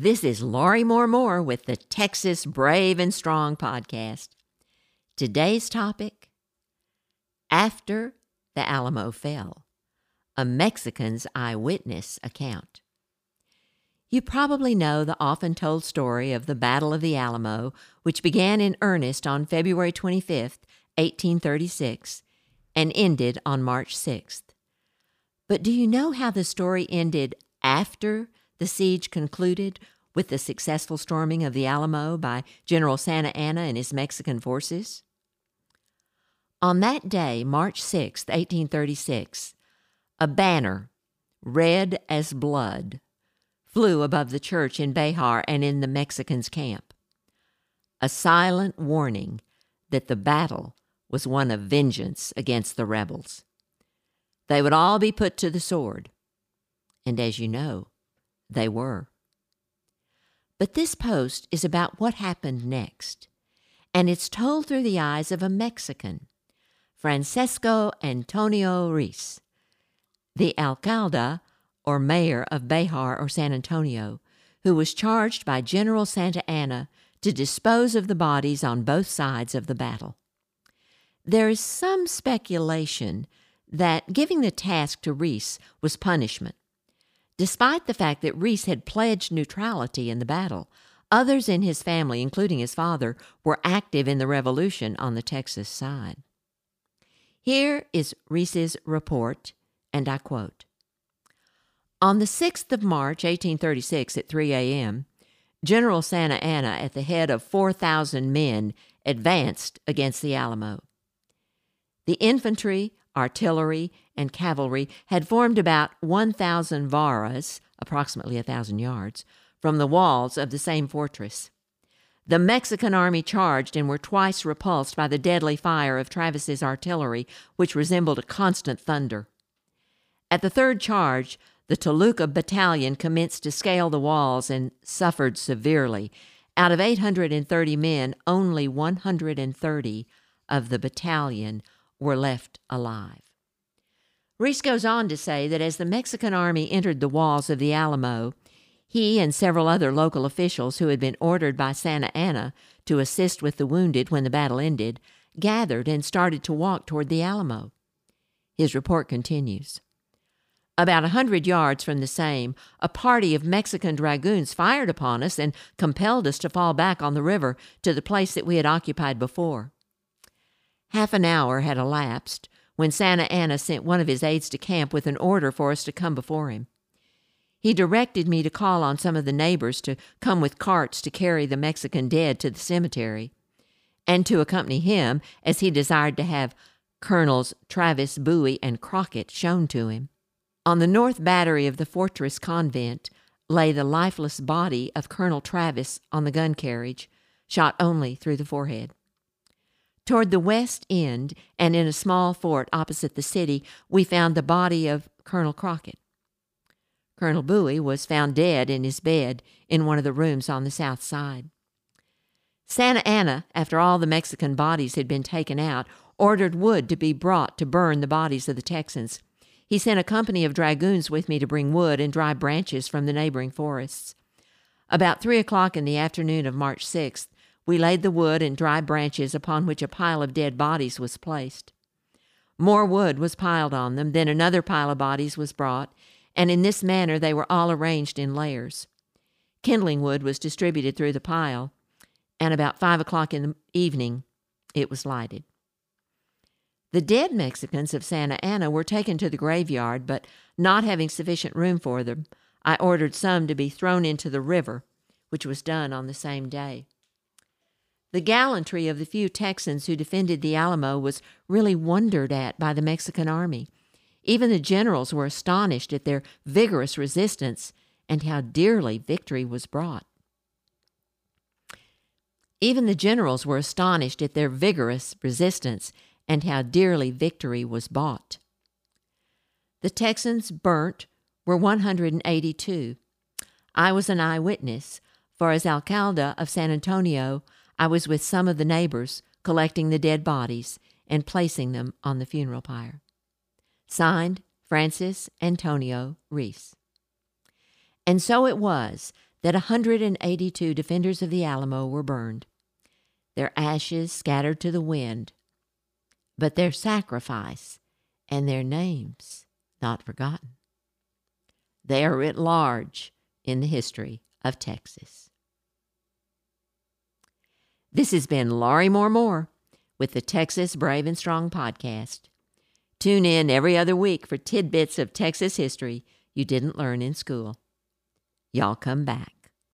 This is Laurie Moore Moore with the Texas Brave and Strong podcast. Today's topic After the Alamo Fell, a Mexican's eyewitness account. You probably know the often told story of the Battle of the Alamo, which began in earnest on February 25, 1836, and ended on March 6th. But do you know how the story ended after the siege concluded with the successful storming of the Alamo by General Santa Anna and his Mexican forces? On that day, March 6, 1836, a banner, red as blood, flew above the church in Béxar and in the Mexicans' camp. A silent warning that the battle was one of vengeance against the rebels. They would all be put to the sword. And as you know, they were. But this post is about what happened next, and it's told through the eyes of a Mexican, Francisco Antonio Ruiz, the alcalde or mayor of Béxar or San Antonio, who was charged by General Santa Anna to dispose of the bodies on both sides of the battle. There is some speculation that giving the task to Ruiz was punishment. Despite the fact that Ruiz had pledged neutrality in the battle, others in his family, including his father, were active in the revolution on the Texas side. Here is Ruiz's report, and I quote on the 6th of March, 1836, at 3 a.m., General Santa Anna, at the head of 4,000 men, advanced against the Alamo. The infantry, artillery, and cavalry had formed about 1,000 varas, approximately a 1,000 yards, from the walls of the same fortress. The Mexican army charged and were twice repulsed by the deadly fire of Travis's artillery, which resembled a constant thunder. At the third charge, the Toluca battalion commenced to scale the walls and suffered severely. Out of 830 men, only 130 of the battalion were left alive. Ruiz goes on to say that as the Mexican army entered the walls of the Alamo, he and several other local officials who had been ordered by Santa Anna to assist with the wounded when the battle ended gathered and started to walk toward the Alamo. His report continues. About a hundred yards from the same, a party of Mexican dragoons fired upon us and compelled us to fall back on the river to the place that we had occupied before. Half an hour had elapsed when Santa Anna sent one of his aides to camp with an order for us to come before him. He directed me to call on some of the neighbors to come with carts to carry the Mexican dead to the cemetery, and to accompany him as he desired to have Colonels Travis, Bowie, and Crockett shown to him. On the north battery of the fortress convent lay the lifeless body of Colonel Travis on the gun carriage, shot only through the forehead. Toward the west end, and in a small fort opposite the city, we found the body of Colonel Crockett. Colonel Bowie was found dead in his bed in one of the rooms on the south side. Santa Anna, after all the Mexican bodies had been taken out, ordered wood to be brought to burn the bodies of the Texans. He sent a company of dragoons with me to bring wood and dry branches from the neighboring forests. About three o'clock in the afternoon of March 6th, we laid the wood and dry branches upon which a pile of dead bodies was placed. More wood was piled on them, then another pile of bodies was brought, and in this manner they were all arranged in layers. Kindling wood was distributed through the pile, and about five o'clock in the evening it was lighted. The dead Mexicans of Santa Anna were taken to the graveyard, but not having sufficient room for them, I ordered some to be thrown into the river, which was done on the same day. The gallantry of the few Texans who defended the Alamo was really wondered at by the Mexican army. Even the generals were astonished at their vigorous resistance and how dearly victory was brought. Even the generals were astonished at their vigorous resistance and how dearly victory was bought. The Texans burnt were 182. I was an eyewitness, for as alcalde of San Antonio, I was with some of the neighbors collecting the dead bodies and placing them on the funeral pyre. Signed, Francis Antonio Ruiz. And so it was that 182 defenders of the Alamo were burned, their ashes scattered to the wind, but their sacrifice and their names not forgotten. They are writ large in the history of Texas. This has been Laurie Moore Moore with the Texas Brave and Strong podcast. Tune in every other week for tidbits of Texas history you didn't learn in school. Y'all come back.